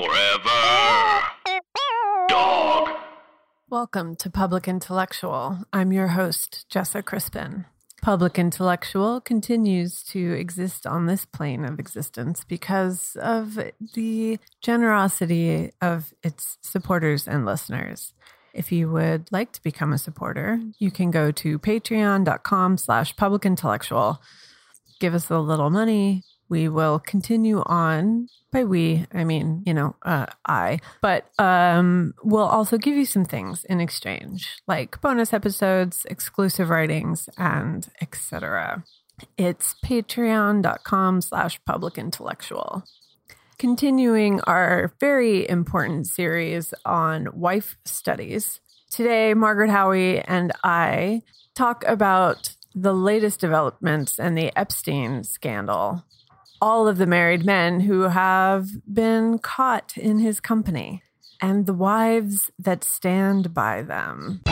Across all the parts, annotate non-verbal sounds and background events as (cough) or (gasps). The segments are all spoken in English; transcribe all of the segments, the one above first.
Forever. Dog. Welcome to Public Intellectual. I'm your host, Jessa Crispin. Public Intellectual continues to exist on this plane of existence because of the generosity of its supporters and listeners. If you would like to become a supporter, you can go to patreon.com slash public intellectual. Give us a little money. We will continue on. By we, I mean, you know, uh, I, but um, we'll also give you some things in exchange, like bonus episodes, exclusive writings, and etc. It's patreon.com slash public intellectual continuing our very important series on wife studies. Today, Margaret Howie and I talk about the latest developments and the Epstein scandal. All of the married men who have been caught in his company and the wives that stand by them.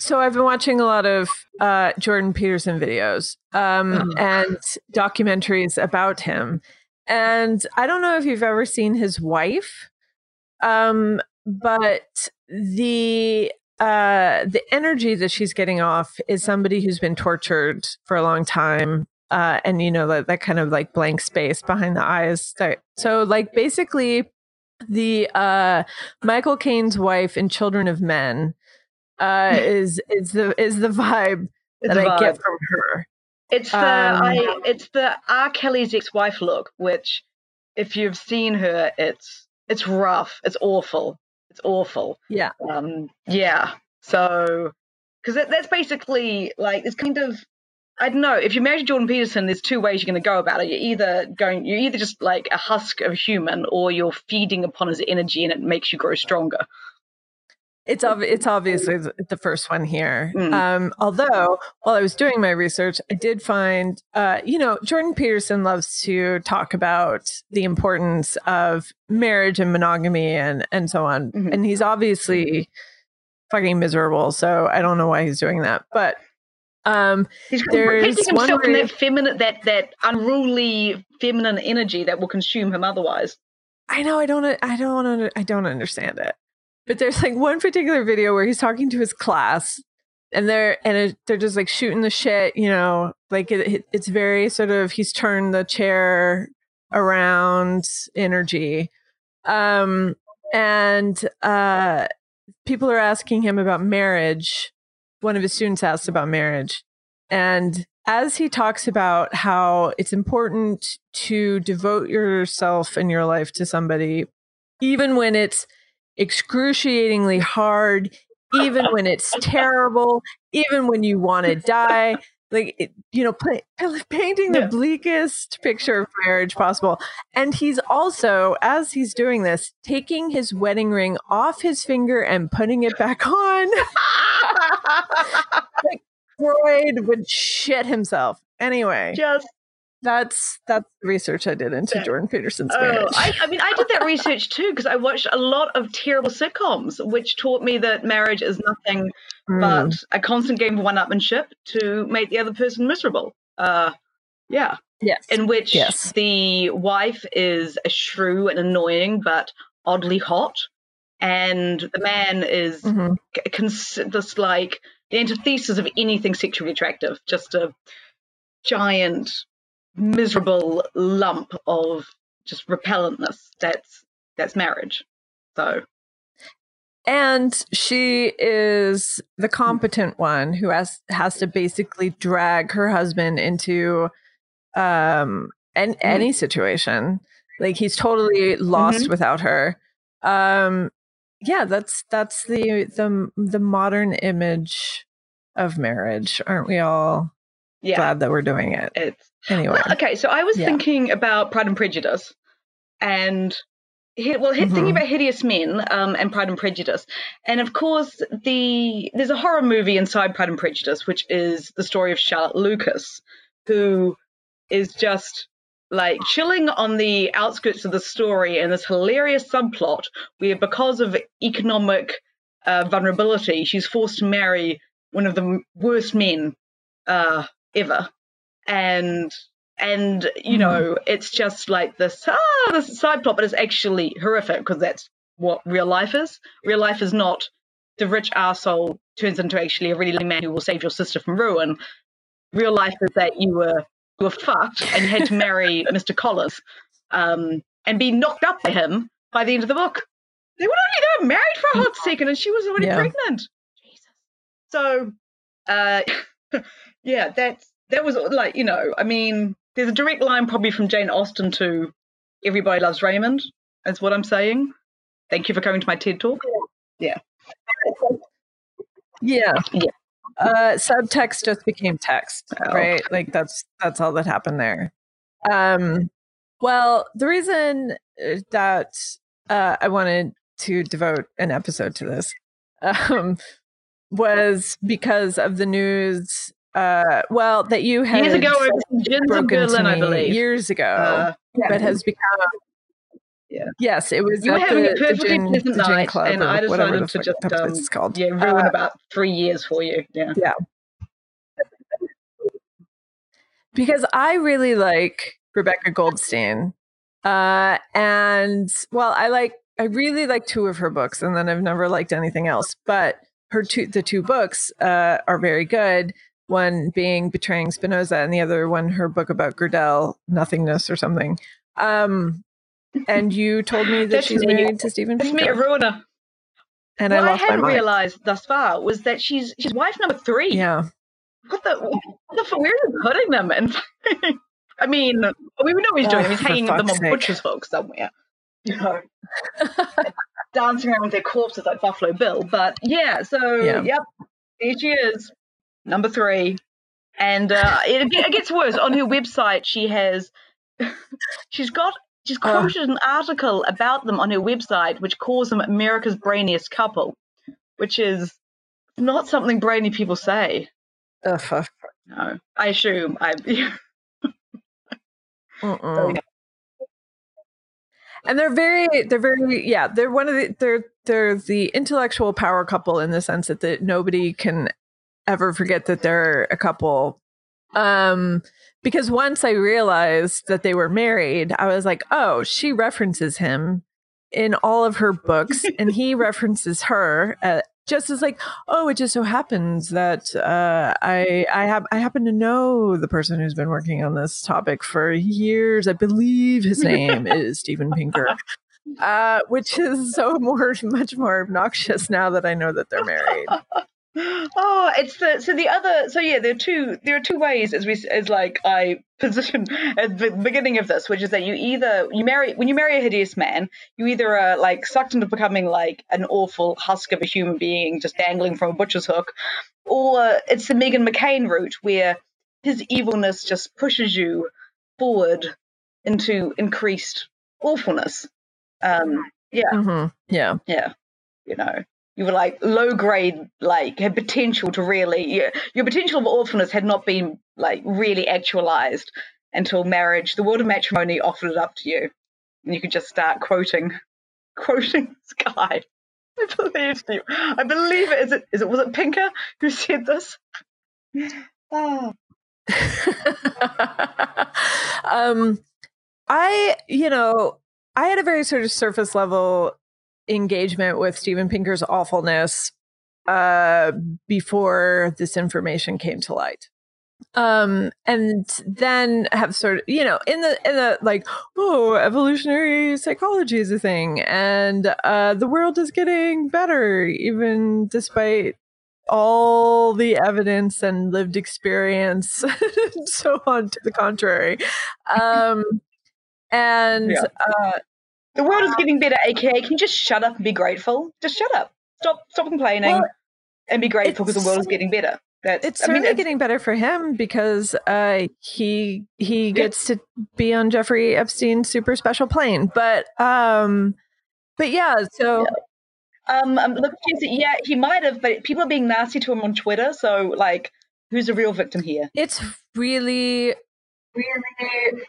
So I've been watching a lot of uh, Jordan Peterson videos um, Uh-huh. and documentaries about him, and I don't know if you've ever seen his wife, um, but the uh, the energy that she's getting off is somebody who's been tortured for a long time. Uh, and you know that, that kind of like blank space behind the eyes. That- So like basically, the uh, Michael Caine's wife in Children of Men uh, (laughs) is is the is the vibe that I vibe. get from her. It's the Um, I, it's the R. Kelly's ex-wife look, which, if you've seen her, it's it's rough. It's awful. It's awful. Yeah. Um. Yeah. So, because that, that's basically like it's kind of. I don't know. If you're married to Jordan Peterson, there's two ways you're going to go about it. You're either going, you're either just like a husk of human, or you're feeding upon his energy, and it makes you grow stronger. It's ob- it's obviously the first one here. Mm. Um, although while I was doing my research, I did find, uh, you know, Jordan Peterson loves to talk about the importance of marriage and monogamy and and so on, Mhm. and he's obviously fucking miserable. So I don't know why he's doing that, but um, There's protecting one himself from that feminine, that that unruly feminine energy that will consume him otherwise. I know I don't I don't I don't understand it. But there's like one particular video where he's talking to his class and they're and it, they're just like shooting the shit, you know, like it, it- it's very sort of he's turned the chair around energy. Um and uh people are asking him about marriage. One of his students asked about marriage. And as he talks about how it's important to devote yourself and your life to somebody, even when it's excruciatingly hard, even when it's terrible, even when you want to die, like, it, you know, play, painting the Yeah. bleakest picture of marriage possible. And he's also, as he's doing this, taking his wedding ring off his finger and putting it back on. (laughs) like, Freud would shit himself. Anyway, Just that's that's the research I did into Jordan Peterson's oh, marriage. I, I mean, I did that research too because I watched a lot of terrible sitcoms, which taught me that marriage is nothing Mm. but a constant game of one-upmanship to make the other person miserable. Uh, yeah, yes. in which Yes. the wife is a shrew and annoying, but oddly hot, and the man is Mhm. cons- just like the antithesis of anything sexually attractive, just a giant, miserable lump of just repellentness. That's that's marriage. So And she is the competent one who has has to basically drag her husband into um an, any situation. Like he's totally lost without her. Um yeah, that's that's the the the modern image of marriage. Aren't we all yeah, glad that we're doing it? it's Anyway. Well, okay, so I was Yeah. thinking about Pride and Prejudice, and well, he- thinking about hideous men um, and Pride and Prejudice, and of course the there's a horror movie inside Pride and Prejudice, which is the story of Charlotte Lucas, who is just like chilling on the outskirts of the story and this hilarious subplot where because of economic uh, vulnerability she's forced to marry one of the worst men uh, ever and and you know it's just like this ah this side plot but it's actually horrific because that's what real life is. Real life is not the rich arsehole turns into actually a really man who will save your sister from ruin. Real life is that you were you were fucked and you had to marry (laughs) mr collins um, and be knocked up by him by the end of the book. They were only they were married for a hot second and she was already Yeah. pregnant. Jesus. So uh (laughs) yeah that's that was like you know i mean there's a direct line probably from jane austen to everybody loves raymond is what i'm saying thank you for coming to my ted talk Yeah. Yeah. Uh, subtext just became text, Oh. right? Like that's that's all that happened there. Um, well, the reason uh, that uh, I wanted to devote an episode to this (laughs) um, was because of the news. Uh, well, that you had years ago broken to berlin i believe years ago, uh, but has become. Yeah. Yes, it was. you were having the, a perfectly gin, pleasant night club and i decided to just um, is called. yeah ruin Uh, about three years for you Yeah. yeah because I really like Rebecca Goldstein. Uh, and well, I like I really like two of her books, and then I've never liked anything else. But her two the two books uh, are very good. One being Betraying Spinoza, and the other one her book about Gödel, Nothingness or something. Um, and (laughs) you told me that she's me. married to Stephen it's me a ruiner and what I I, hadn't realized thus far was that she's she's wife number three. Yeah, What the what the? Where are you putting them? And (laughs) I mean, we know what he's doing. Oh, he's hanging them on sake. butcher's hook somewhere. You know, (laughs) dancing around with their corpses like Buffalo Bill. But yeah, so Yeah. yep, there she is, number three. And uh, it, it gets worse. On her website, she has (laughs) she's got she's quoted an article about them on her website, which calls them America's brainiest couple, which is not something brainy people say. Fuck. No, I assume I. (laughs) Mm-mm. And they're very, they're very, yeah, they're one of the, they're, they're the intellectual power couple in the sense that, that nobody can ever forget that they're a couple. Um, because once I realized that they were married, I was like, oh, she references him in all of her books (laughs) and he references her uh, just as like oh it just so happens that uh, i i have i happen to know the person who's been working on this topic for years. I believe his name (laughs) is steven pinker. Uh, which is so more much more obnoxious now that i know that they're married oh, it's the so the other so yeah there are two there are two ways as we as like I (laughs) position at the beginning of this, which is that you either you marry when you marry a hideous man, you either are like sucked into becoming like an awful husk of a human being just dangling from a butcher's hook, or it's the Meghan McCain route where his evilness just pushes you forward into increased awfulness. Um, yeah, mm-hmm. yeah yeah, you know, you were like low grade, like had potential to really, your, your potential of awfulness had not been like really actualized until marriage. The world of matrimony offered it up to you, and you could just start quoting, (laughs) quoting this guy. I believe you. I believe it. Is it? Is it? Was it Pinker who said this? Oh, (laughs) um i you know i had a very sort of surface level engagement with steven pinker's awfulness uh before this information came to light um and then have sort of you know in the in the like oh evolutionary psychology is a thing and uh the world is getting better even despite all the evidence and lived experience (laughs) and so on to the contrary um and Yeah. uh the world is getting better. AKA, can you just shut up and be grateful? Just shut up. Stop. Stop complaining Well, and be grateful because the world is getting better. That's. it's I mean, it's- getting better for him because uh he he gets to be on Jeffrey Epstein's super special plane but um but yeah so Um, um look, yeah, he might have, but people are being nasty to him on Twitter. So, like, who's the real victim here? it's really really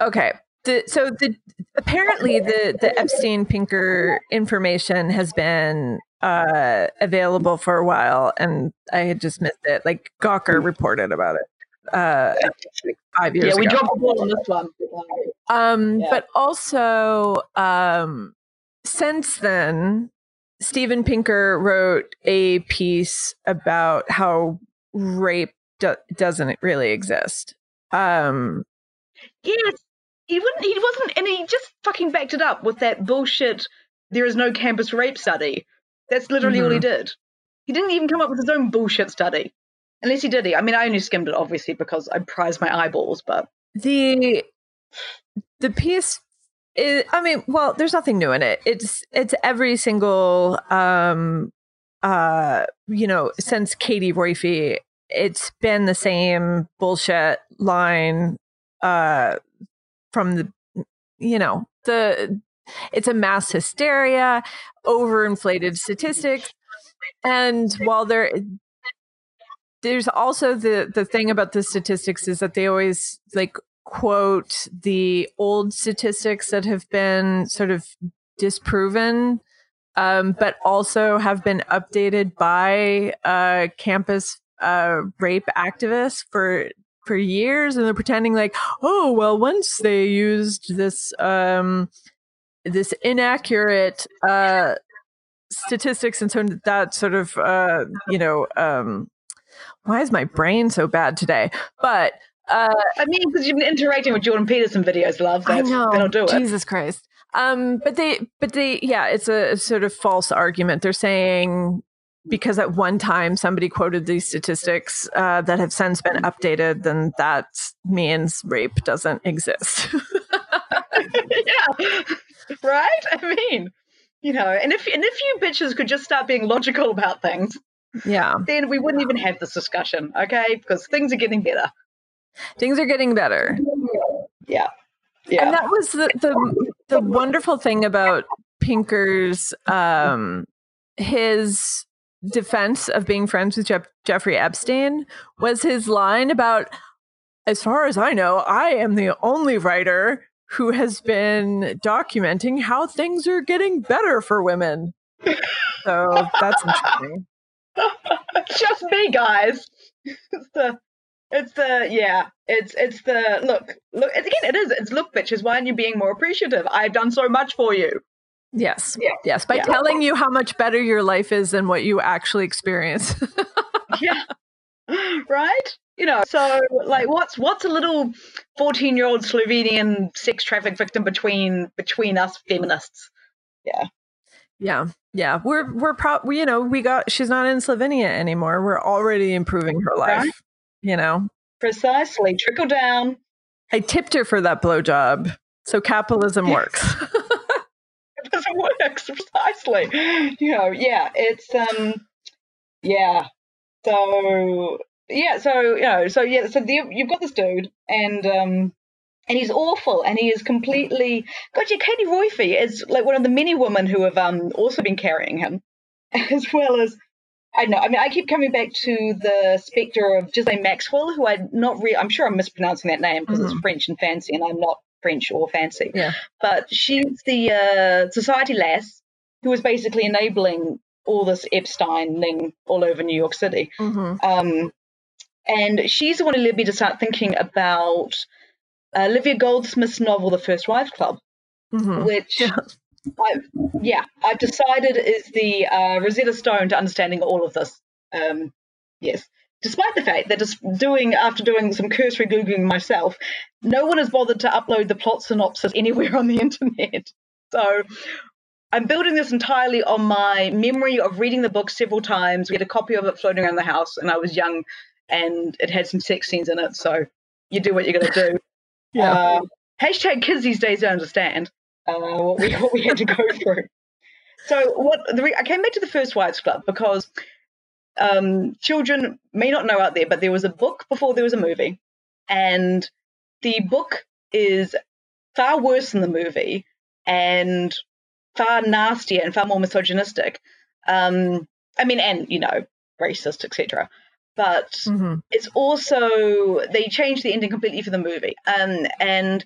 Okay. The, so the apparently the the Epstein Pinker information has been uh, available for a while, and I had just missed it. Like Gawker reported about it uh, five years Yeah, we ago. dropped the ball on this one. Um, Yeah. but also, um, since then, Steven Pinker wrote a piece about how rape do- doesn't really exist. Um, Yes, he wouldn't. He wasn't, and he just fucking backed it up with that bullshit. There is no campus rape study. That's literally all he did. He didn't even come up with his own bullshit study, unless he did. He, I mean, I only skimmed it obviously because I prize my eyeballs. But the the piece is, I mean, well, there's nothing new in it. It's it's every single um uh you know, since Katie Roiphe, it's been the same bullshit line uh from the you know, the it's a mass hysteria, overinflated statistics. And while there there's also the the thing about the statistics is that they always like quote the old statistics that have been sort of disproven um, but also have been updated by uh, campus uh, rape activists for for years and they're pretending like oh well once they used this um, this inaccurate uh, statistics and so that sort of uh, you know um, why is my brain so bad today but uh, I mean, because you've been interacting with Jordan Peterson videos, love. I That's, know. That'll do it. Jesus Christ. Um, but they, but they, yeah, it's a, sort of false argument. They're saying because at one time somebody quoted these statistics uh, that have since been updated, then that means rape doesn't exist. (laughs) yeah, right. I mean, you know, and if and if you bitches could just start being logical about things, yeah, then we wouldn't even have this discussion, okay? Because things are getting better. things are getting better. Yeah, yeah. And that was the, the the wonderful thing about Pinker's um his defense of being friends with Jeff- Jeffrey Epstein was his line about as far as I know, I am the only writer who has been documenting how things are getting better for women. So that's interesting. (laughs) just me, guys. It's the, it's the, yeah, it's it's the look, look. Again, it is. It's look, bitches. Why aren't you being more appreciative? I've done so much for you. Yes. Yeah. Yes. By Yeah. telling you how much better your life is than what you actually experience. (laughs) yeah, right. You know, so like, what's what's a little fourteen-year-old Slovenian sex traffic victim between between us feminists? Yeah, yeah, Yeah. we're we're pro. We, you know, we got. She's not in Slovenia anymore. We're already improving her life. Right. You know, Precisely. Trickle down. I tipped her for that blowjob, so capitalism Yes. works. (laughs) (laughs) It doesn't work precisely. You know, yeah, it's um, yeah. So yeah, so you know, so yeah, so the, you've got this dude, and um, and he's awful, and he is completely. God, yeah, Katie Roiphe is like one of the many women who have um also been carrying him, (laughs) as well as. I know. I mean, I keep coming back to the specter of Ghislaine Maxwell, who I'm not really. I'm sure I'm mispronouncing that name because it's French and fancy, and I'm not French or fancy. Yeah. But she's the uh, society lass who was basically enabling all this Epstein thing all over New York City. Mhm. Um, and she's the one who led me to start thinking about uh, Olivia Goldsmith's novel, The First Wives Club, Mhm. which Yeah. I've, yeah, I've decided is the uh, Rosetta Stone to understanding all of this. Um, yes. Despite the fact that just doing after doing some cursory googling myself, no one has bothered to upload the plot synopsis anywhere on the (laughs) internet. So I'm building this entirely on my memory of reading the book several times. We had a copy of it floating around the house, and I was young, and it had some sex scenes in it. So you do what you're gonna do. (laughs) Yeah. Uh, hashtag kids these days don't understand uh, what we what we had to go (laughs) through. So what the re- I came back to the First Wives Club because um, children may not know out there, but there was a book before there was a movie, and the book is far worse than the movie and far nastier and far more misogynistic. Um, I mean, and you know, racist, etc. But Mhm. it's also they changed the ending completely for the movie um, and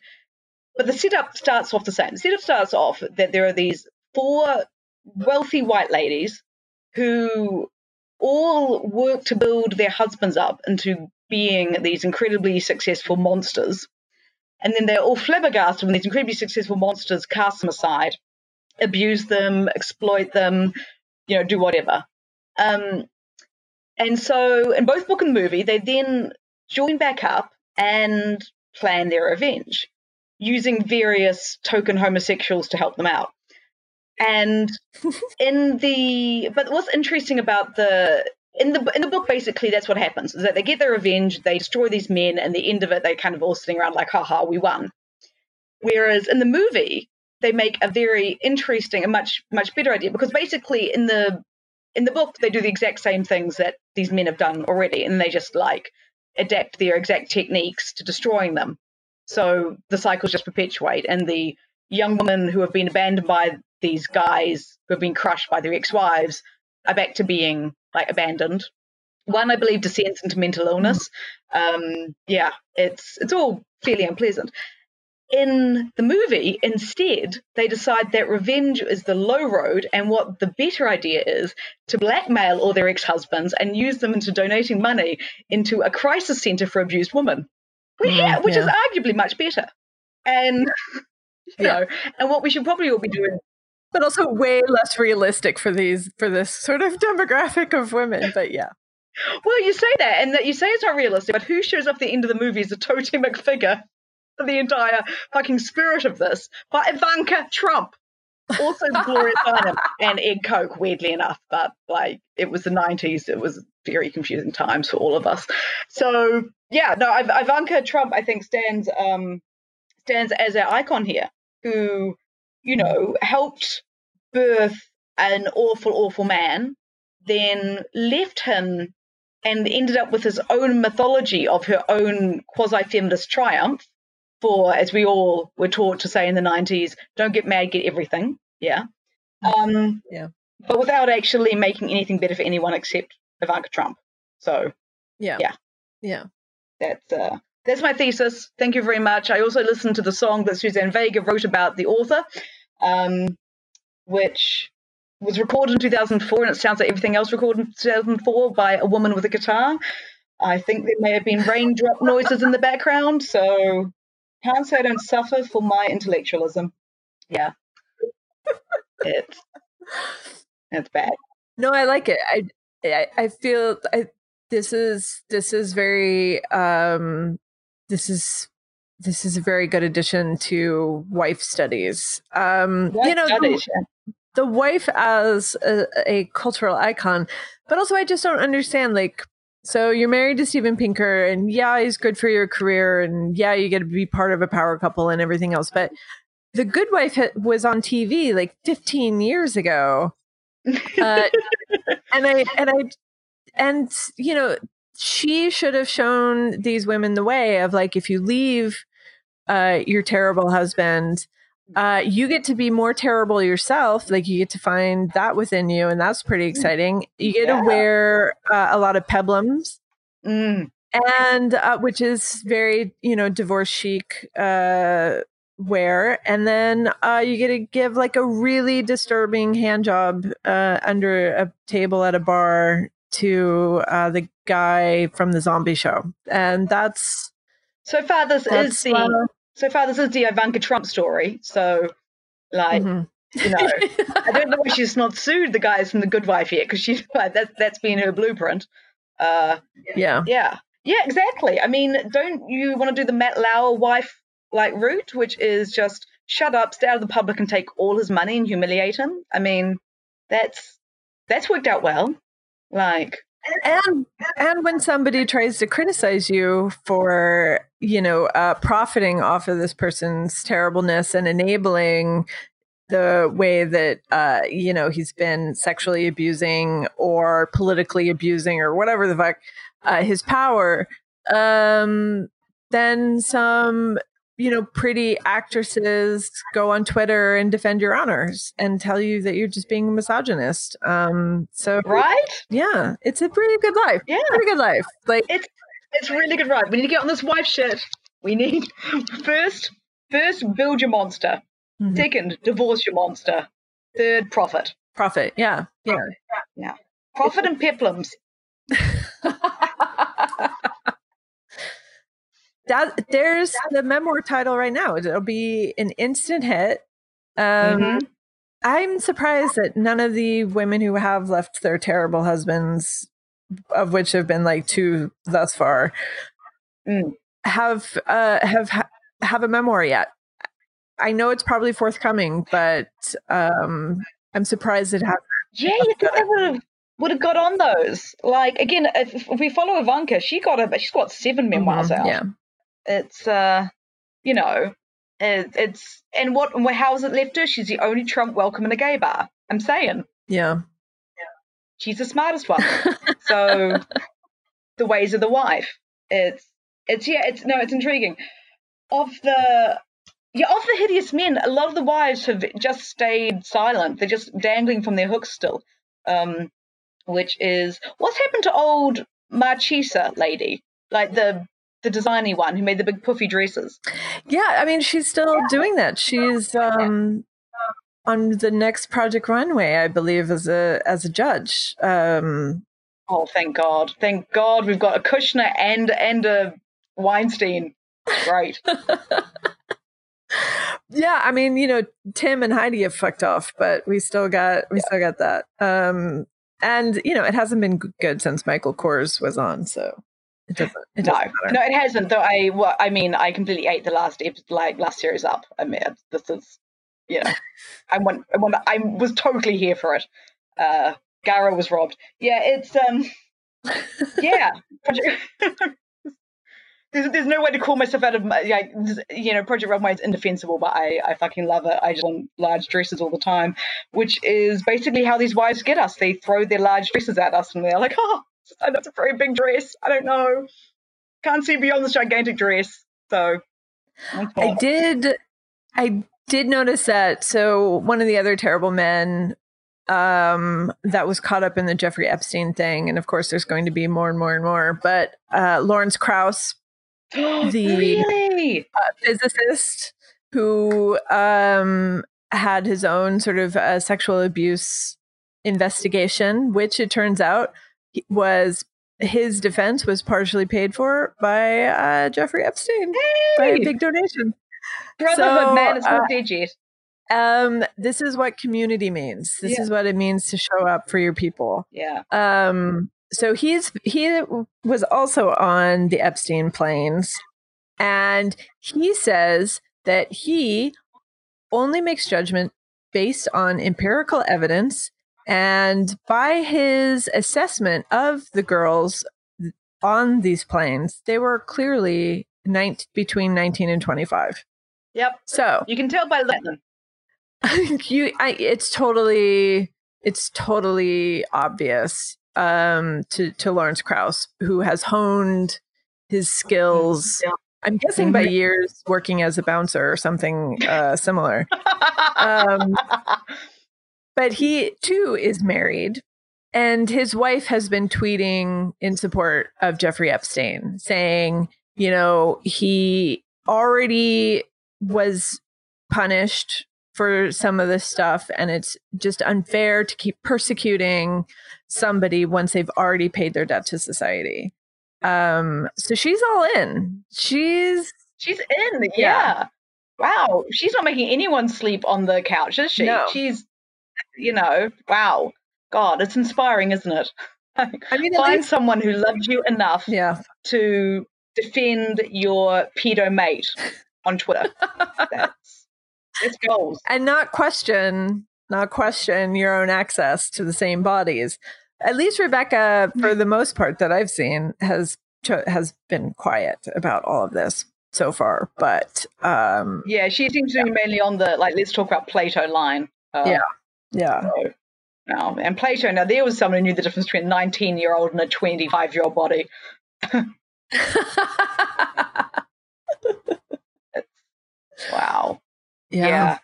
but the setup starts off the same. The setup starts off that there are these four wealthy white ladies who all work to build their husbands up into being these incredibly successful monsters. And then they're all flabbergasted when these incredibly successful monsters cast them aside, abuse them, exploit them, you know, do whatever. Um, and so, in both book and movie, they then join back up and plan their revenge using various token homosexuals to help them out. And in the but what's interesting about the in the in the book basically that's what happens is that they get their revenge, they destroy these men, and the end of it they kind of all sitting around like, haha, we won. Whereas in the movie, they make a very interesting and much much better idea because basically in the in the book they do the exact same things that these men have done already and they just like adapt their exact techniques to destroying them so the cycles just perpetuate and the young women who have been abandoned by these guys who have been crushed by their ex-wives are back to being like abandoned one i believe descends into mental illness um yeah it's it's all fairly unpleasant in the movie, instead, they decide that revenge is the low road, and what the better idea is to blackmail all their ex husbands and use them into donating money into a crisis center for abused women, which, Mm, which is arguably much better. And (laughs) you Yeah. know, and what we should probably all be doing. But also way less realistic for these for this sort of demographic of women. But yeah, Well, you say that, and that you say it's not realistic, but who shows up at the end of the movie as a totemic figure for the entire fucking spirit of this? But Ivanka Trump. Also Gloria (laughs) Steinem and Ed Koch, weirdly enough, but like it was the 90s. It was very confusing times for all of us. So yeah, no, Ivanka Trump, I think, stands um stands as our icon here, who, you know, helped birth an awful, awful man, then left him and ended up with his own mythology of her own quasi feminist triumph for, as we all were taught to say in the 90s, don't get mad, get everything. Yeah. Um, Yeah. But without actually making anything better for anyone except Ivanka Trump. So yeah, Yeah. yeah. that's uh, that's my thesis. Thank you very much. I also listened to the song that Suzanne Vega wrote about the author, um, which was recorded in 2004, and it sounds like everything else recorded in 2004 by a woman with a guitar. I think there may have been raindrop noises in the background, so can't say I don't suffer for my intellectualism. Yeah, (laughs) it's it's bad. No, I like it. I I, I feel I, this is this is very um this is this is a very good addition to wife studies. Um, you know, the, the wife as a, a cultural icon, but also I just don't understand like. So you're married to Steven Pinker, and yeah, he's good for your career, and yeah, you get to be part of a power couple and everything else. But The Good Wife ha- was on TV like 15 years ago, uh, and I and I and you know she should have shown these women the way of like if you leave uh, your terrible husband uh, you get to be more terrible yourself like you get to find that within you and that's pretty exciting. You get Yeah. to wear uh, a lot of peplums Mm. and uh, which is very you know divorce chic uh wear. And then uh you get to give like a really disturbing hand job uh under a table at a bar to uh the guy from the zombie show. And that's So far, this is the uh, so far this is the Ivanka Trump story. So, like, mhm. you know, I don't know why (laughs) she's not sued the guys from the Good Wife yet because she (laughs) like, that's that's been her blueprint. Uh, yeah yeah, yeah, exactly. I mean, don't you want to do the Matt Lauer wife like route, which is just shut up, stay out of the public, and take all his money and humiliate him? I mean, that's that's worked out well. Like, and and when somebody tries to criticize you for you know uh, profiting off of this person's terribleness and enabling the way that uh, you know he's been sexually abusing or politically abusing or whatever the fuck uh, his power um then some you know pretty actresses go on twitter and defend your honors and tell you that you're just being a misogynist um so right? yeah, it's a pretty good life. Yeah. Pretty good life. Like It's it's really good, right? We need to get on this wife shit. We need first first, build your monster. Mhm. Second, divorce your monster. Third, profit. Profit. Yeah. Yeah. Yeah. Profit and peplums. (laughs) that there's the memoir title right now. It'll be an instant hit. Um, Mhm. I'm surprised that none of the women who have left their terrible husbands, of which have been like two thus far, Mm. have uh, have have a memoir yet. I know it's probably forthcoming, but um, I'm surprised it hasn't. Yeah, you think they would have would have got on those. Like again, if, if we follow Ivanka, she got a she's got seven memoirs Mhm, out. Yeah, It's uh, you know, it, it's and what how has it left her? She's the only Trump welcome in a gay bar. I'm saying yeah. she's the smartest one. so (laughs) the ways of the wife. It's it's yeah, it's no, it's intriguing. Of the yeah, of the hideous men, a lot of the wives have just stayed silent. They're just dangling from their hooks still. Um, which is what's happened to old Marchesa lady, like the the designy one who made the big puffy dresses. Yeah, I mean, she's still doing that. She's um, on the next Project Runway, I believe, as a as a judge. Um, Oh, thank God! Thank God we've got a Kushner and and a Weinstein. Right. (laughs) yeah, I mean, you know, Tim and Heidi have fucked off, but we still got we still got that. Um, and you know, it hasn't been good since Michael Kors was on, so it doesn't. It No, doesn't matter. no, it hasn't. Though I, well, I mean, I completely ate the last episode, like last series up. I mean, this is, you know, I want, I want, I was totally here for it. Uh, Garo was robbed. Yeah, it's um, yeah. (laughs) There's, there's no way to call myself out of my, like, you know, Project Runway is indefensible, but I, I fucking love it. I just want large dresses all the time, which is basically how these wives get us. They throw their large dresses at us, and they're like, oh, that's a very big dress. I don't know. Can't see beyond this gigantic dress. So, I did I did notice that so one of the other terrible men um that was caught up in the Jeffrey Epstein thing and of course there's going to be more and more and more but uh Lawrence Krauss (gasps) the- really? physicist who um had his own sort of uh, sexual abuse investigation which it turns out was his defense was partially paid for by uh, Jeffrey Epstein by a big donation brotherhood, so, man, not uh. Um, this is what community means. This Yeah. is what it means to show up for your people. Yeah. Um, so he's he was also on the Epstein planes, and he says that he only makes judgment based on empirical evidence and by his assessment of the girls on these planes, they were clearly 19, between 19 and 25. Yep. So You can tell by Latin. (laughs) you I, it's totally it's totally obvious um to to Lawrence Krauss who has honed his skills Yeah. I'm guessing by Mhm. years working as a bouncer or something uh similar (laughs) um but he too is married and his wife has been tweeting in support of Jeffrey Epstein saying you know he already was punished for some of this stuff and it's just unfair to keep persecuting somebody once they've already paid their debt to society um so she's all in she's She's in. Yeah. Yeah. Wow. She's not making anyone sleep on the couch, is she? No. She's, you know, wow. God, it's inspiring, isn't it? (laughs) i mean Find least, someone who loves you enough yeah to defend your pedo mate on Twitter. (laughs) That's it's goals. and not question not question your own access to the same bodies at least rebecca for the most part that i've seen has cho- has been quiet about all of this so far but um Yeah, she seems to be mainly on the like let's talk about Plato line. Uh, Yeah. Yeah So, now, and Plato, now there was someone who knew the difference between a 19 year old and a 25 year old body. (laughs) Wow. yeah.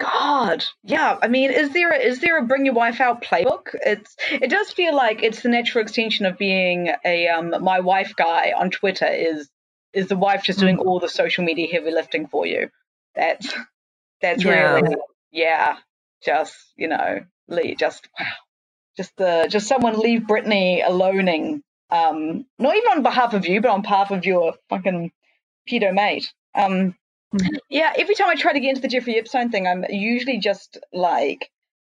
God. Yeah. I mean, is there a, is there a bring your wife out playbook? It's it does feel like it's the natural extension of being a um my wife guy on Twitter is is the wife just doing all the social media heavy lifting for you. That's that's Yeah. really yeah. Just you know, le- just wow, just the just someone leave Brittany aloneing. Um, not even on behalf of you, but on behalf of your fucking pedo mate. Um, Mhm. yeah. Every time I try to get into the Jeffrey Epstein thing, I'm usually just like.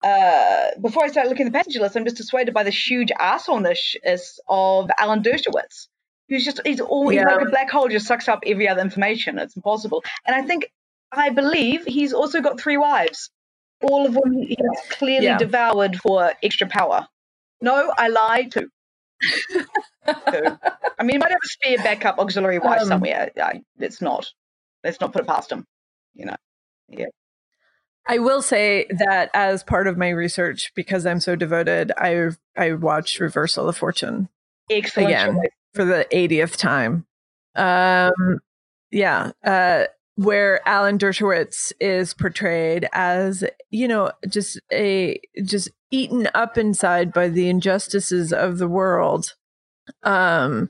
Uh, before I start looking at the passenger list, I'm just dissuaded by the huge assholeness of Alan Dershowitz, who's just he's all he's Yeah. like a black hole, just sucks up every other information. It's impossible. And I think I believe he's also got three wives, all of whom he has clearly Yeah. devoured for extra power. No, I lied. Two. I mean, he might have a spare backup auxiliary (laughs) wife Um, somewhere. I, it's not. Let's not put it past him. You know. Yeah. I will say that as part of my research, because I'm so devoted, I I watched Reversal of Fortune Excellent. Again. choice. for the 80th time. Um, yeah, uh, where Alan Dershowitz is portrayed as, you know, just a just eaten up inside by the injustices of the world. Um,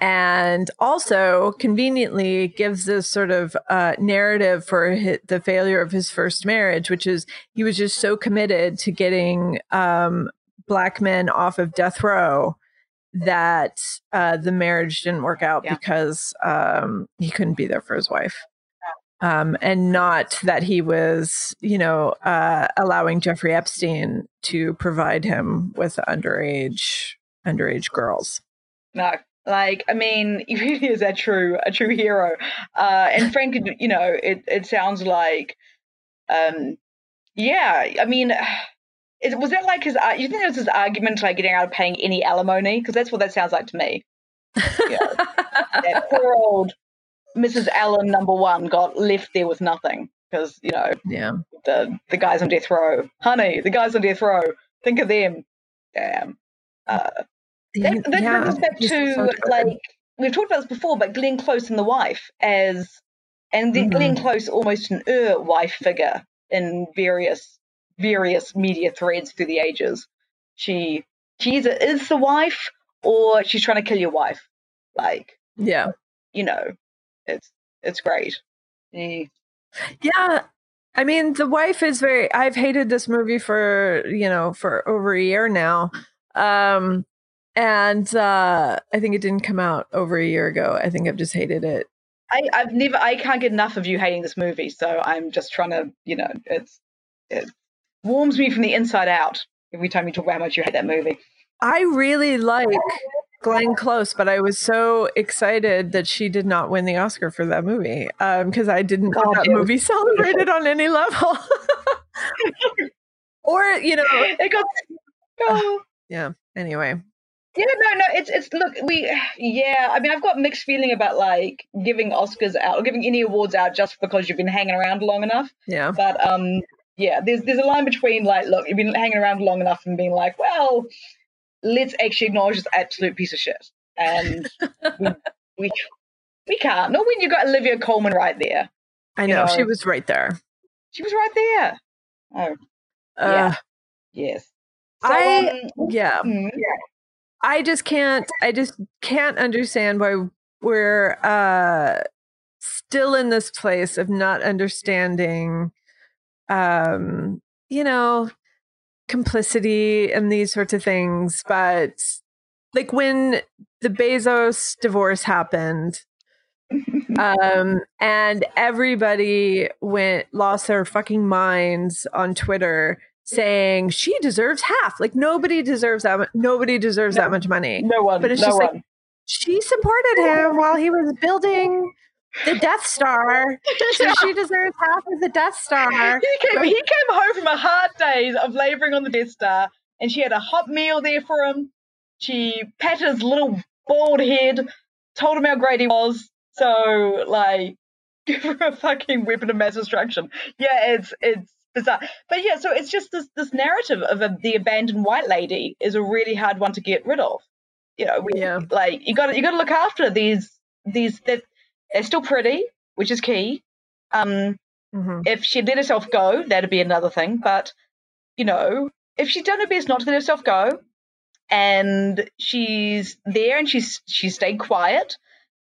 and also conveniently gives this sort of uh, narrative for hi the failure of his first marriage, which is he was just so committed to getting um, black men off of death row that uh, the marriage didn't work out Yeah. because um, he couldn't be there for his wife. Um, and not that he was, you know, uh, allowing Jeffrey Epstein to provide him with underage underage girls. No, like I mean, (laughs) he really is a true a true hero. Uh, and Frank, you know, it it sounds like, um, yeah. I mean, (sighs) was that like his? You think that was his argument, like getting out of paying any alimony? Because that's what that sounds like to me. (laughs) That poor old Mrs. Allen, number one, got left there with nothing because you know yeah. the the guys on death row, honey, the guys on death row. Think of them. Damn. Uh, that, that Yeah, brings us back to so like we've talked about this before, but Glenn Close and the wife as and then Mhm. Glenn Close almost an er wife figure in various various media threads through the ages. She she either is the wife or she's trying to kill your wife. Like, yeah. you know, it's it's great. Yeah. Yeah. I mean, the wife is very I've hated this movie for, you know, for over a year now. Um and uh I think it didn't come out over a year ago. I think I've just hated it. I, I've never I can't get enough of you hating this movie, so I'm just trying to, you know, it's it warms me from the inside out every time you talk about how much you hate that movie. I really like (laughs) Glenn Close, but I was so excited that she did not win the Oscar for that movie because I didn't God, that movie (laughs) celebrated on any level. (laughs) or, you know, (laughs) It got oh. (sighs) yeah, anyway. Yeah, no, no, it's it's look, we (sighs) yeah, I mean I've got mixed feeling about like giving Oscars out or giving any awards out just because you've been hanging around long enough. Yeah. But um yeah, there's there's a line between like, look, you've been hanging around long enough and being like, well, let's actually acknowledge this absolute piece of shit. And (laughs) we, we we can't. Not when you got Olivia Colman right there. I You know, she was right there. She was right there. Oh, Uh, yes. So, I- um, yeah. mm, I just can't I just can't understand why we're uh still in this place of not understanding um you know complicity and these sorts of things but like when the Bezos divorce happened (laughs) um and everybody went lost their fucking minds on Twitter saying she deserves half like nobody deserves that mu- nobody deserves No. that much money no one. But it's no just like- she supported him while he was building the Death Star. So (laughs) she deserves half of the Death Star. he came, he came home from a hard day of laboring on the Death Star, and she had a hot meal there for him. She patted his little bald head, told him how great he was. So, like, (laughs) give her a fucking weapon of mass destruction. Yeah, it's it's bizarre. But yeah, so it's just this this narrative of a, the abandoned white lady is a really hard one to get rid of. You know, we, Yeah. like you got you got to look after these these that they're still pretty, which is key. Um, Mhm. if she'd let herself go, that'd be another thing. But you know, if she'd done her best not to let herself go, and she's there and she's she stayed quiet,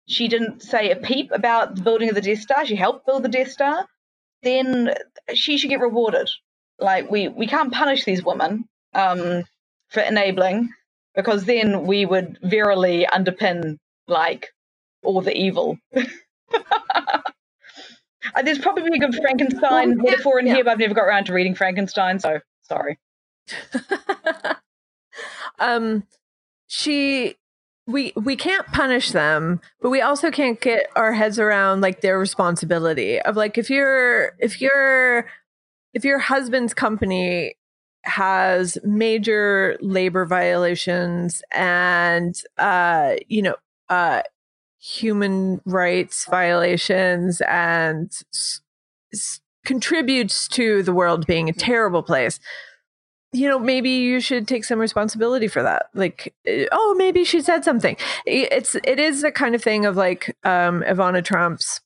she didn't say a peep about the building of the Death Star. She helped build the Death Star. then she should get rewarded. Like we we can't punish these women um, for enabling because then we would verily underpin like all the evil. (laughs) Uh, There's probably a good Frankenstein Well, yeah, metaphor in yeah. here, but I've never got around to reading Frankenstein, so sorry. (laughs) um she we we can't punish them but we also can't get our heads around like their responsibility of like if you're if you're if your husband's company has major labor violations and uh you know uh human rights violations and s- s- contributes to the world being a terrible place. You know maybe you should take some responsibility for that. Like eh, oh maybe she said something. It's it is the kind of thing of like um ivanka trump's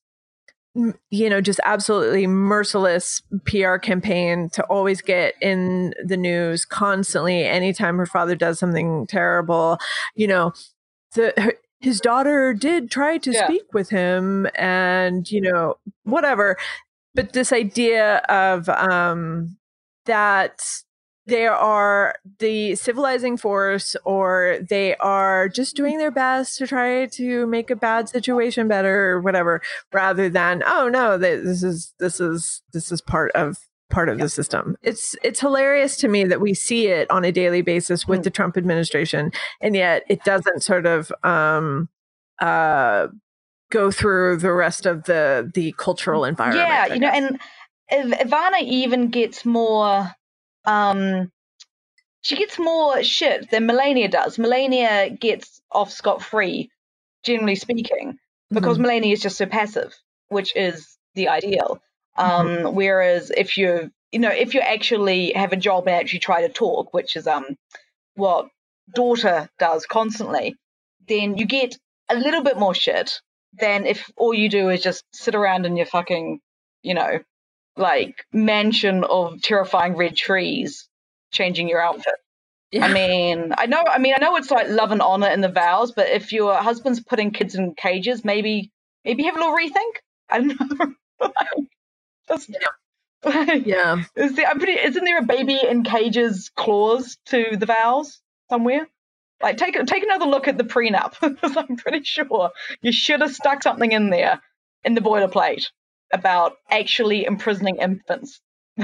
you know just absolutely merciless pr campaign to always get in the news constantly anytime her father does something terrible. You know the her, his daughter did try to Yeah. speak with him and you know whatever but this idea of um that they are the civilizing force or they are just doing their best to try to make a bad situation better or whatever rather than oh no this is this is this is part of part of the system it's it's hilarious to me that we see it on a daily basis with Mm. the trump administration and yet it doesn't sort of um uh go through the rest of the the cultural environment yeah, you know, and Iv- Ivanka even gets more. Um, she gets more shit than Melania does. Melania gets off scot free, generally speaking, because Mhm. Melania is just so passive, which is the ideal. Um, Mm-hmm. Whereas if you, you know, if you actually have a job and actually try to talk, which is um what daughter does constantly, then you get a little bit more shit than if all you do is just sit around in your fucking, you know, like mansion of terrifying red trees, changing your outfit. Yeah. I (laughs) mean, I know. I mean, I know it's like love and honor in the vows, but if your husband's putting kids in cages, maybe maybe have a little rethink. I don't (laughs) know. Just, (laughs) yeah is there, I'm pretty, isn't there a baby in cages clause to the vows somewhere? Like, take take another look at the prenup. (laughs) I'm pretty sure you should have stuck something in there in the boilerplate about actually imprisoning infants. (laughs)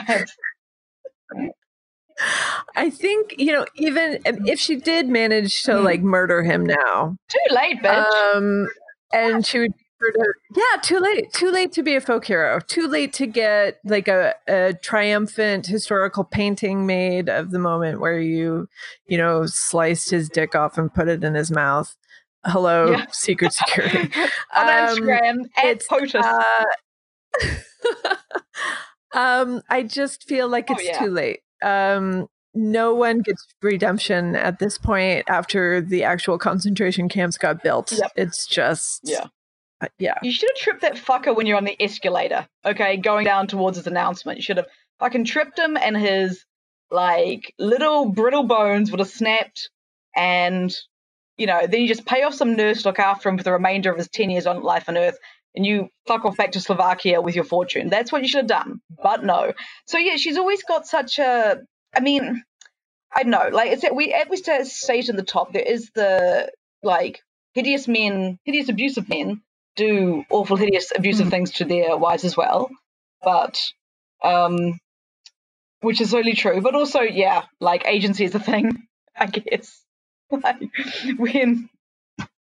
I think you know even if she did manage to Hmm. like murder him now, too late, bitch. um, and she would yeah, too late, too late to be a folk hero, too late to get like a, a triumphant historical painting made of the moment where you you know sliced his dick off and put it in his mouth. Hello, Yeah. (laughs) secret security. (laughs) On um, Instagram, at it's, POTUS. Uh, (laughs) um, I just feel like Oh, it's yeah. too late. Um, no one gets redemption at this point after the actual concentration camps got built. Yep. It's just Yeah. Uh, yeah. You should have tripped that fucker when you're on the escalator, okay, going down towards his announcement. You should have fucking tripped him and his like little brittle bones would have snapped and you know, then you just pay off some nurse to look after him for the remainder of his ten years on life on Earth and you fuck off back to Slovakia with your fortune. That's what you should have done. But no. So yeah, she's always got such a I mean, I don't know, like it's we at least state at the top, there is the like hideous men, hideous abusive men do awful, hideous, abusive Mhm. things to their wives as well. But, um, which is totally true. But also, yeah, like agency is a thing, (laughs) I guess. (laughs) Like when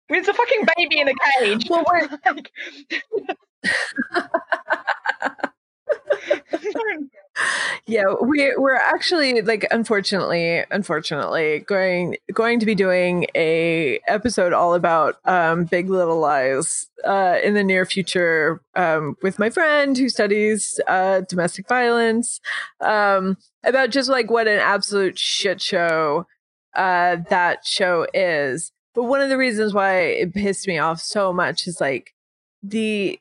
when it's a fucking baby in a cage. Well, we're (laughs) like, yeah, we we're actually like unfortunately, unfortunately going going to be doing a episode all about um, Big Little Lies uh, in the near future um, with my friend who studies uh, domestic violence um, about just like what an absolute shit show uh, that show is. But one of the reasons why it pissed me off so much is like the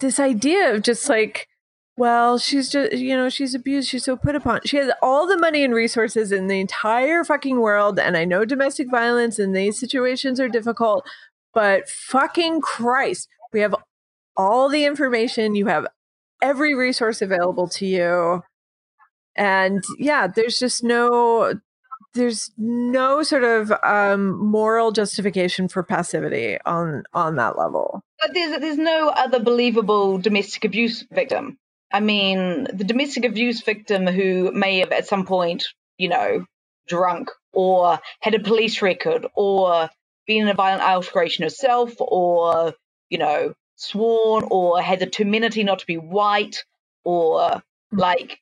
this idea of just like well, she's just, you know, she's abused. She's so put upon. She has all the money and resources in the entire fucking world. And I know domestic violence and these situations are difficult, but fucking Christ, we have all the information. You have every resource available to you. And yeah, there's just no there's no sort of um, moral justification for passivity on on that level. But there's there's no other believable domestic abuse victim. I mean, the domestic abuse victim who may have at some point, you know, drunk or had a police record or been in a violent altercation herself or, you know, sworn or had the temerity not to be white or hmm. like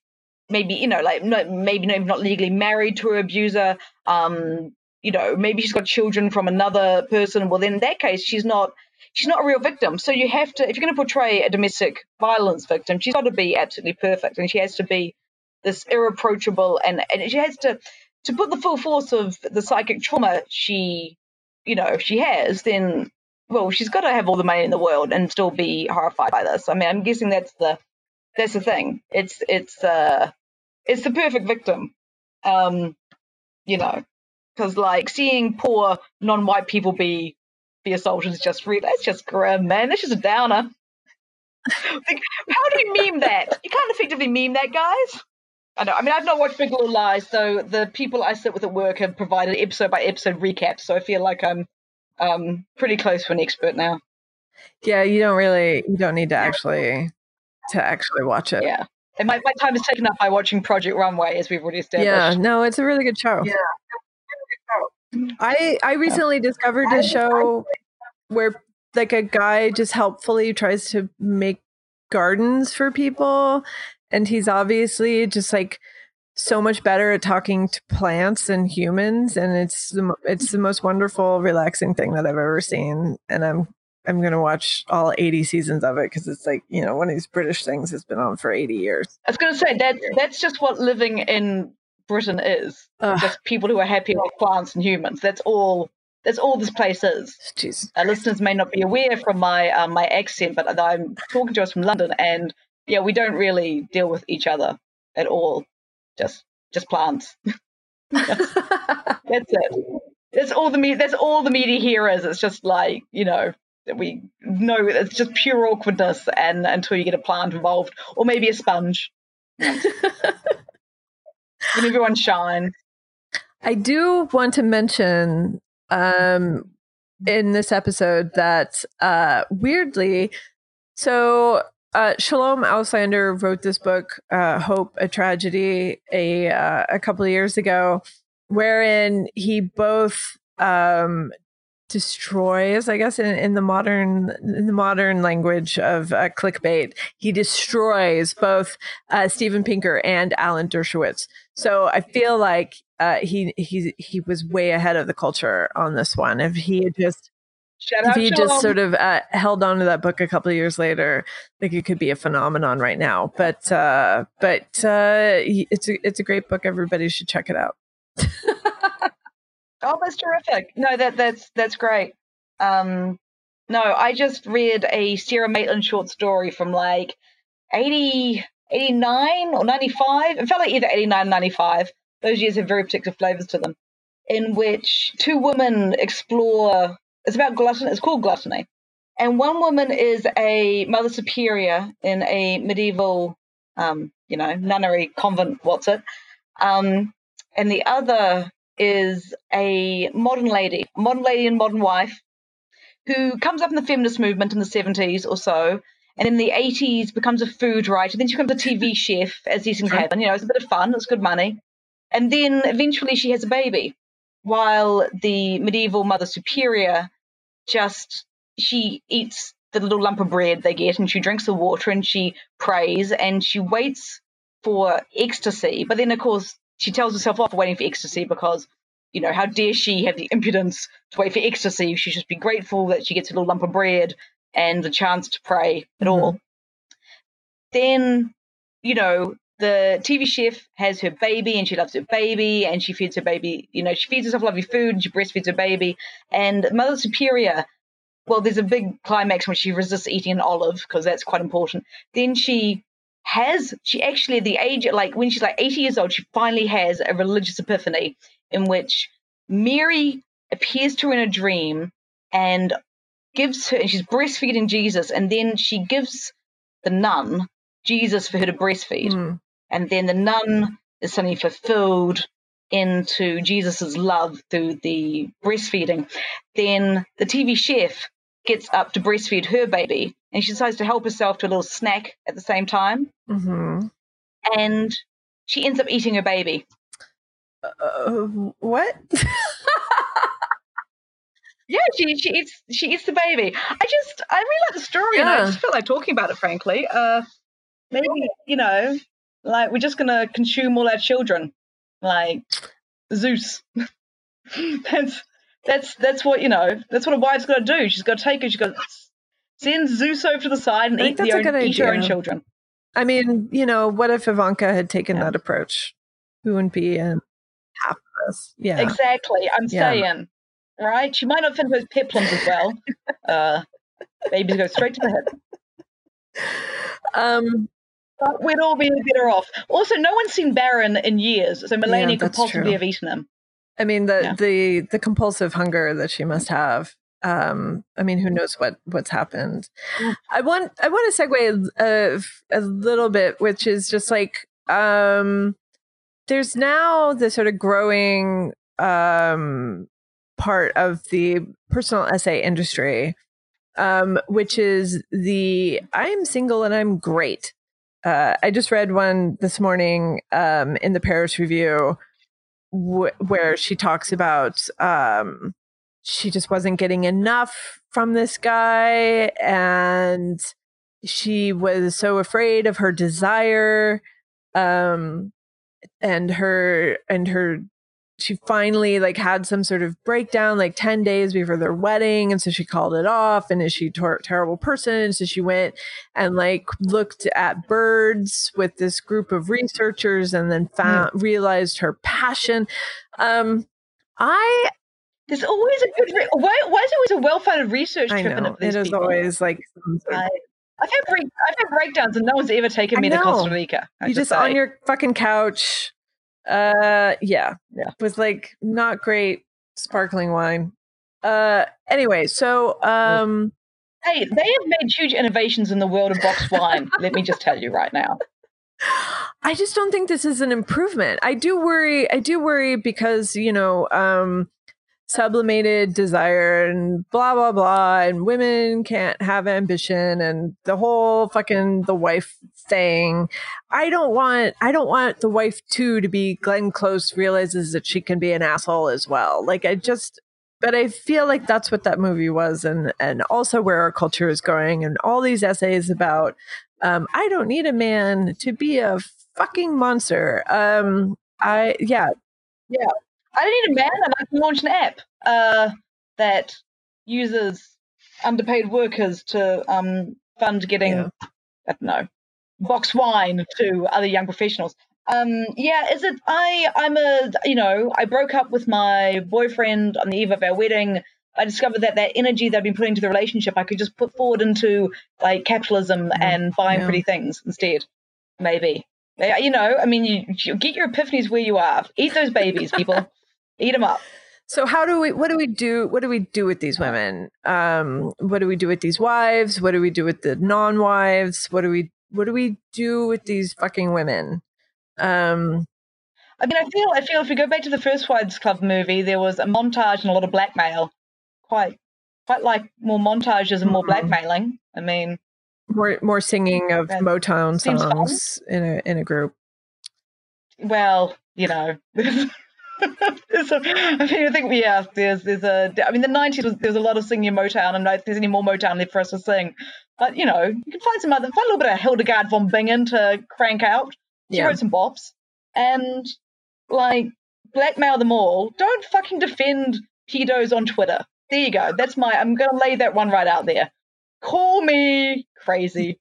maybe you know like no, maybe not legally married to her abuser um you know maybe she's got children from another person well then in that case she's not she's not a real victim so you have to if you're going to portray a domestic violence victim she's got to be absolutely perfect and she has to be this irreproachable and and she has to to put the full force of the psychic trauma she you know she has then well she's got to have all the money in the world and still be horrified by this i mean i'm guessing that's the that's the thing it's it's uh it's the perfect victim. Um, you know, because like seeing poor non-white people be be assaulted is just really that's just grim, man. That's just a downer. like, how do you meme that? You can't effectively meme that, guys. I know. I mean, I've not watched Big Little Lies, so the people I sit with at work have provided episode by episode recaps. So I feel like I'm um pretty close to an expert now. Yeah, you don't really you don't need to actually to actually watch it. Yeah. And my, my time is taken up by watching Project Runway, as we've already established. Yeah, no, it's a really good show. Yeah. I I recently discovered a show where like a guy just helpfully tries to make gardens for people and he's obviously just like so much better at talking to plants than humans and it's the, it's the most wonderful relaxing thing that I've ever seen and I'm I'm gonna watch all 80 seasons of it because it's like you know one of these British things has been on for 80 years. I was gonna say that that's just what living in Britain is. Ugh. Just people who are happy with plants and humans. That's all. That's all this place is. Jeez. Our listeners may not be aware from my um, my accent, but I'm talking to us from London, and yeah, we don't really deal with each other at all. Just just plants. (laughs) that's it. That's all the me. That's all the media here is. It's just like you know we know it's just pure awkwardness and until you get a plant involved or maybe a sponge (laughs) when everyone shines i do want to mention um in this episode that uh weirdly so uh, Shalom Auslander wrote this book, uh, "Hope: A Tragedy," a uh, a couple of years ago, wherein he both um, destroys i guess in, in the modern in the modern language of uh, clickbait he destroys both uh, steven pinker and alan dershowitz so i feel like uh, he he he was way ahead of the culture on this one if he had just if he just sort of uh, held on to that book a couple of years later, like it could be a phenomenon right now. But uh, but uh, it's a it's a great book. Everybody should check it out. Oh, that's terrific. No, that that's that's great. Um, no, I just read a Sara Maitland short story from like 80, 89 or 95. It felt like either 89 or 95. Those years have very particular flavors to them, in which two women explore. It's about gluttony. It's called gluttony. And one woman is a mother superior in a medieval, um, you know, nunnery convent. What's it? Um, and the other is a modern lady, modern lady and modern wife, who comes up in the feminist movement in the 70s or so, and in the 80s becomes a food writer. Then she becomes a TV (laughs) chef, as these things happen. You know, it's a bit of fun, it's good money. And then eventually she has a baby, while the medieval Mother Superior just she eats the little lump of bread they get and she drinks the water and she prays and she waits for ecstasy. But then, of course, she tells herself off for waiting for ecstasy because, you know, how dare she have the impudence to wait for ecstasy? She should just be grateful that she gets a little lump of bread and the chance to pray at mm-hmm. all. Then, you know, the TV chef has her baby and she loves her baby and she feeds her baby, you know, she feeds herself lovely food and she breastfeeds her baby. And Mother Superior, well, there's a big climax when she resists eating an olive because that's quite important. Then she has she actually at the age like when she's like 80 years old she finally has a religious epiphany in which mary appears to her in a dream and gives her and she's breastfeeding jesus and then she gives the nun Jesus for her to breastfeed. Mm. And then the nun is suddenly fulfilled into Jesus's love through the breastfeeding. Then the TV chef gets up to breastfeed her baby and she decides to help herself to a little snack at the same time. hmm And she ends up eating her baby. Uh, what? (laughs) Yeah, she she eats she eats the baby. I just I really like the story and I just feel like talking about it frankly. Uh maybe, you know, like we're just gonna consume all our children. Like Zeus. (laughs) that's that's that's what you know, that's what a wife's gotta do. She's gotta take her, she's gotta send Zeus over to the side and eat, the own, eat her own children. I mean, you know, what if Ivanka had taken Yeah. that approach? We wouldn't be in half of this. Yeah. Exactly. I'm Yeah. saying. Right? She might not fit those peplums as well. uh babies go straight to the head. Um, But we'd all be better off. Also, no one's seen Barron in years, so Melania could possibly true. have eaten him. I mean, the Yeah. the the compulsive hunger that she must have. Um, I mean, who knows what what's happened? Mm. I want I want to segue a, a little bit, which is just like um, there's now the sort of growing um part of the personal essay industry, um, which is the I'm single and I'm great. Uh, I just read one this morning um, in the Paris Review wh- where she talks about um, she just wasn't getting enough from this guy and she was so afraid of her desire um, and her and her she finally like had some sort of breakdown like 10 days before their wedding and so she called it off and is she a ter- terrible person so she went and like looked at birds with this group of researchers and then found realized her passion um i There's always a good. Re- why, why is it always a well-funded research i trip in know it it is people? always like some sort of- I, I've had break, I've had breakdowns and no one's ever taken me to. Costa Rica. I you just just on your fucking couch uh yeah Yeah. with like not great sparkling wine uh anyway so um Hey, they have made huge innovations in the world of boxed wine. let me just tell you right now. (gasps) I just don't think this is an improvement. I do worry. I do worry because you know, um, sublimated desire and blah blah blah, and women can't have ambition and the whole fucking the wife thing. I don't want. I don't want the wife too to be Glenn Close realizes that she can be an asshole as well. Like I just. But I feel like that's what that movie was, and and also where our culture is going, and all these essays about um, I don't need a man to be a fucking monster. Um, I yeah. yeah, I don't need a man, and I can launch an app uh, that uses underpaid workers to um, fund getting, Yeah. I don't know, box wine to other young professionals. Um, yeah, is it? I I'm a you know I broke up with my boyfriend on the eve of our wedding. I discovered that that energy that I've been putting into the relationship, I could just put forward into like capitalism Mhm. and buying Yeah. pretty things instead. Maybe. You know, I mean, you, you get your epiphanies where you are. Eat those babies, people. Eat them up. So how do we? What do we do? What do we do with these women? Um, what do we do with these wives? What do we do with the non-wives? What do we? What do we do with these fucking women? Um, I mean, I feel, I feel if we go back to the first Wives Club movie, there was a montage and a lot of blackmail. Quite, quite like more montages and more Mhm. blackmailing. I mean, more more singing of Motown songs in a in a group. well, you know. (laughs) I mean, I think yeah, there's there's a. I mean, the '90s was there's a lot of singing in Motown, and if there's any more Motown left for us to sing. But you know, you can find some other, find a little bit of Hildegard von Bingen to crank out. She Yeah. wrote some bops, and like blackmail them all. Don't fucking defend pedos on Twitter. There you go. That's my. I'm gonna lay that one right out there. Call me crazy,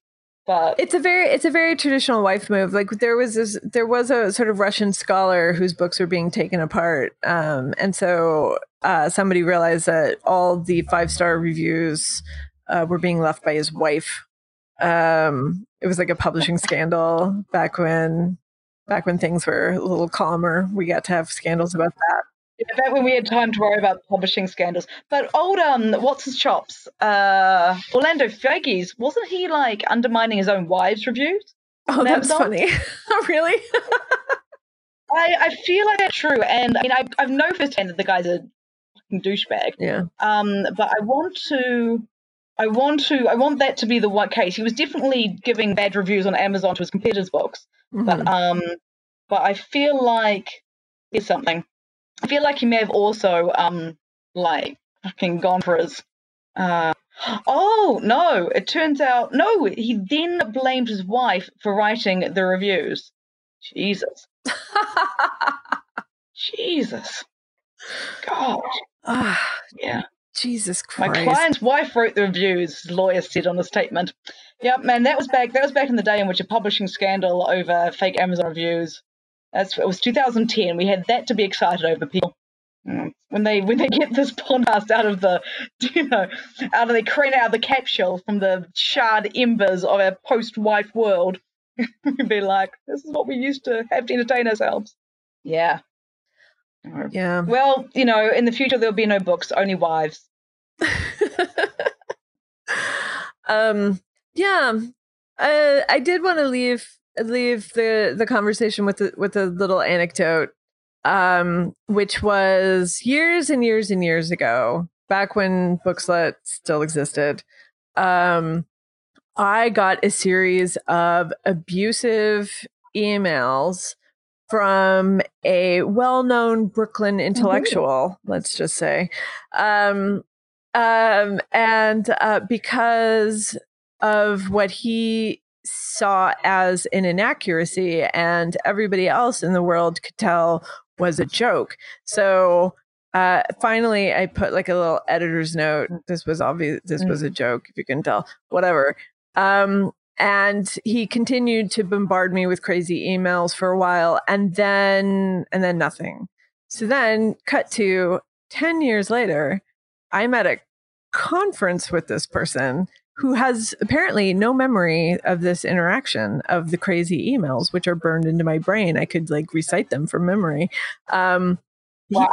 but It's a very it's a very traditional wife move. Like there was this there was a sort of Russian scholar whose books were being taken apart. Um, and so uh, somebody realized that all the five star reviews uh, were being left by his wife. Um, it was like a publishing (laughs) scandal back when back when things were a little calmer. We got to have scandals about that. Yeah, back when we had time to worry about publishing scandals. But old um, what's his chops? Uh, Orlando Figes wasn't he like undermining his own wives' reviews? Oh, that's funny. (laughs) really? (laughs) I, I feel like that's true, and I mean, I, I've known firsthand that the guy's a fucking douchebag. yeah. Um, but I want to, I want to, I want that to be the one case. He was definitely giving bad reviews on Amazon to his competitors' books, Mhm. but um, but I feel like there's something. I feel like he may have also um, like fucking gone for his. Uh, oh no! It turns out no. He then blamed his wife for writing the reviews. Jesus, (laughs) Jesus, God, Ah, yeah. Jesus christ My client's wife wrote the reviews, lawyer said on the statement. Yep, man, that was back that was back in the day in which a publishing scandal over fake Amazon reviews. That's it was 2010. We had that to be excited over people. Mm. When they when they get this podcast out of the (laughs) you know out of the crane out of the capsule from the charred embers of our post wife world, (laughs) we'd be like, this is what we used to have to entertain ourselves. Yeah. Yeah. Well, you know, in the future there'll be no books, only wives. (laughs) um yeah uh, i did want to leave leave the the conversation with the, with a little anecdote um which was years and years and years ago back when Bookslut still existed um i got a series of abusive emails from a well-known brooklyn intellectual let's just say um um, and uh, because of what he saw as an inaccuracy, and everybody else in the world could tell was a joke. So uh, finally, I put like a little editor's note. This was obvious. This was a joke, if you can tell. Whatever. Um, and he continued to bombard me with crazy emails for a while, and then and then nothing. So then, cut to ten years later. I'm at a conference with this person who has apparently no memory of this interaction of the crazy emails, which are burned into my brain. I could like recite them from memory. Um,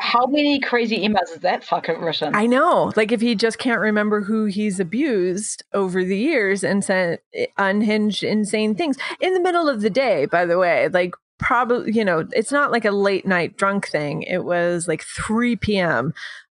how many crazy emails has that fucker written? I know, like if he just can't remember who he's abused over the years and sent unhinged, insane things in the middle of the day, by the way, like probably, you know, it's not like a late night drunk thing. It was like 3 p.m.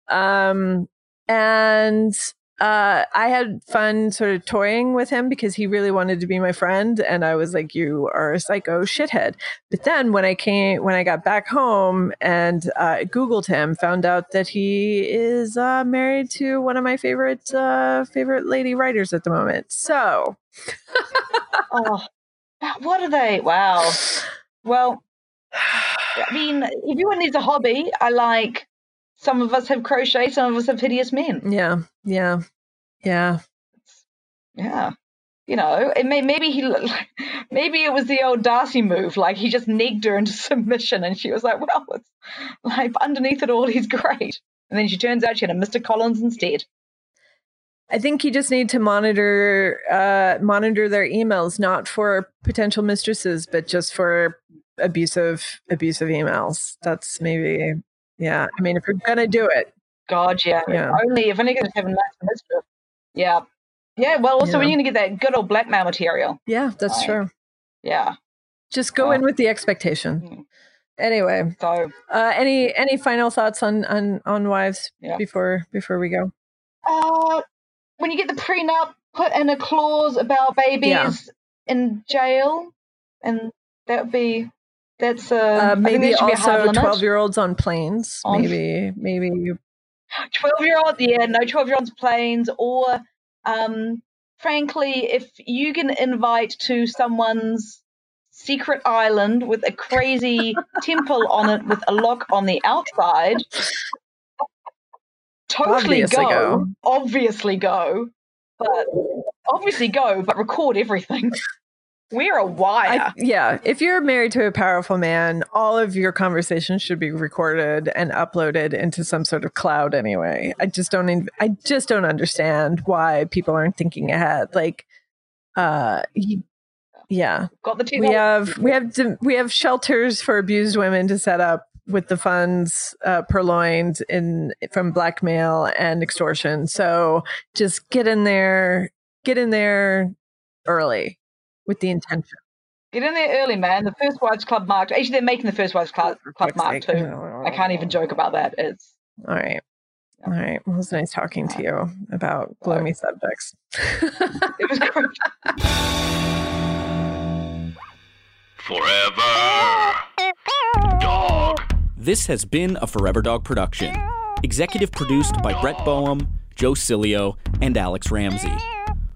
Um, and uh, I had fun sort of toying with him because he really wanted to be my friend, and I was like, "You are a psycho shithead." But then when I came, when I got back home and uh, Googled him, found out that he is uh, married to one of my favorite uh, favorite lady writers at the moment. So (laughs) oh, what are they? Wow. Well, I mean, if everyone needs a hobby. I like. Some of us have crochet. Some of us have hideous men. yeah, yeah, yeah. Yeah. You know, it may, maybe he, maybe it was the old Darcy move. Like he just negged her into (laughs) submission, and she was like, "Well, it's like underneath it all, he's great." And then she turns out she had a Mr. Collins instead. I think you just need to monitor uh, monitor their emails, not for potential mistresses, but just for abusive abusive emails. That's maybe yeah. I mean, if you're gonna do it, God, yeah. Yeah. Only if only going to have a nice mischief. Yeah. Yeah. Well, also Yeah. when you're going to get that good old blackmail material. yeah, that's true. Yeah. Just go in with the expectation. Mm. Anyway, So, uh, any any final thoughts on on on wives Yeah. before before we go? uh, when you get the prenup, put in a clause about babies Yeah. in jail, and that would be that's uh, Uh, maybe that should be a also twelve year olds on planes. On- Maybe maybe (gasps) 12 year old yeah no 12 year olds planes or um frankly if you can invite to someone's secret island with a crazy temple on it with a lock on the outside (laughs) totally Obviously go. go. obviously go but obviously go but record everything we're a wire I, yeah, if you're married to a powerful man, all of your conversations should be recorded and uploaded into some sort of cloud anyway. I just don't I just don't understand why people aren't thinking ahead. Like uh yeah, got the two we have we have we have shelters for abused women to set up with the funds uh, purloined in from blackmail and extortion. So just get in there, get in there early with the intention. Get in there early, man. The First Wives Club Mark. Actually, they're making the First Wives Club, Club Mark too. I can't even joke about that. It's all right. All right. Well, it was nice talking to you about gloomy subjects. it was great. (laughs) Forever. Dog. This has been a Forever Dog production. Executive produced by Brett Boehm, Joe Cilio, and Alex Ramsey.